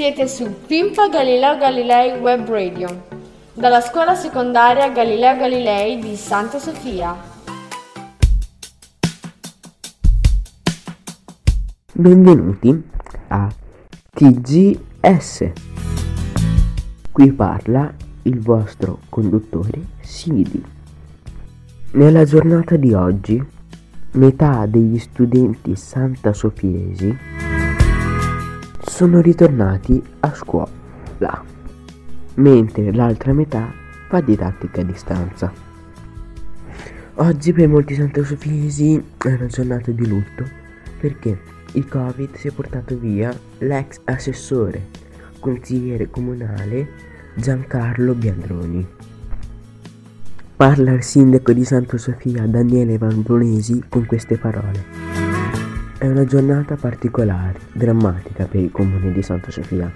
Siete su Pimpa Galileo Galilei Web Radio, dalla scuola secondaria Galileo Galilei di Santa Sofia. Benvenuti a TGS. Qui parla il vostro conduttore Sidi. Nella giornata di oggi, metà degli studenti Santa Sofiesi sono ritornati a scuola, mentre l'altra metà fa didattica a distanza. Oggi per molti santosofiesi è una giornata di lutto perché il Covid si è portato via l'ex assessore, consigliere comunale Giancarlo Biandroni. Parla il sindaco di Santa Sofia Daniele Vandonesi con queste parole. È una giornata particolare, drammatica per il comune di Santa Sofia,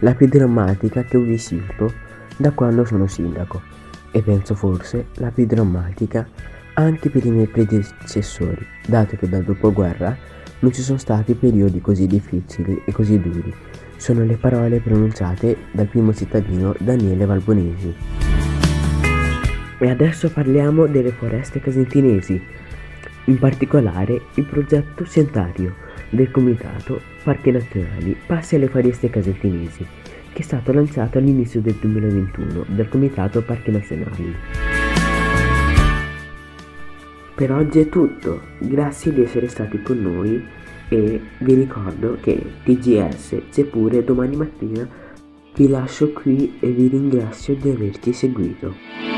la più drammatica che ho vissuto da quando sono sindaco e penso forse la più drammatica anche per i miei predecessori, dato che dal dopoguerra non ci sono stati periodi così difficili e così duri. Sono le parole pronunciate dal primo cittadino Daniele Valbonesi. E adesso parliamo delle foreste casentinesi, in particolare il progetto Centario del Comitato Parchi Nazionali Passi alle Foreste Casentinesi, che è stato lanciato all'inizio del 2021 dal Comitato Parchi Nazionali. Per oggi è tutto, grazie di essere stati con noi e vi ricordo che TGS c'è pure domani mattina. Vi lascio qui e vi ringrazio di averci seguito.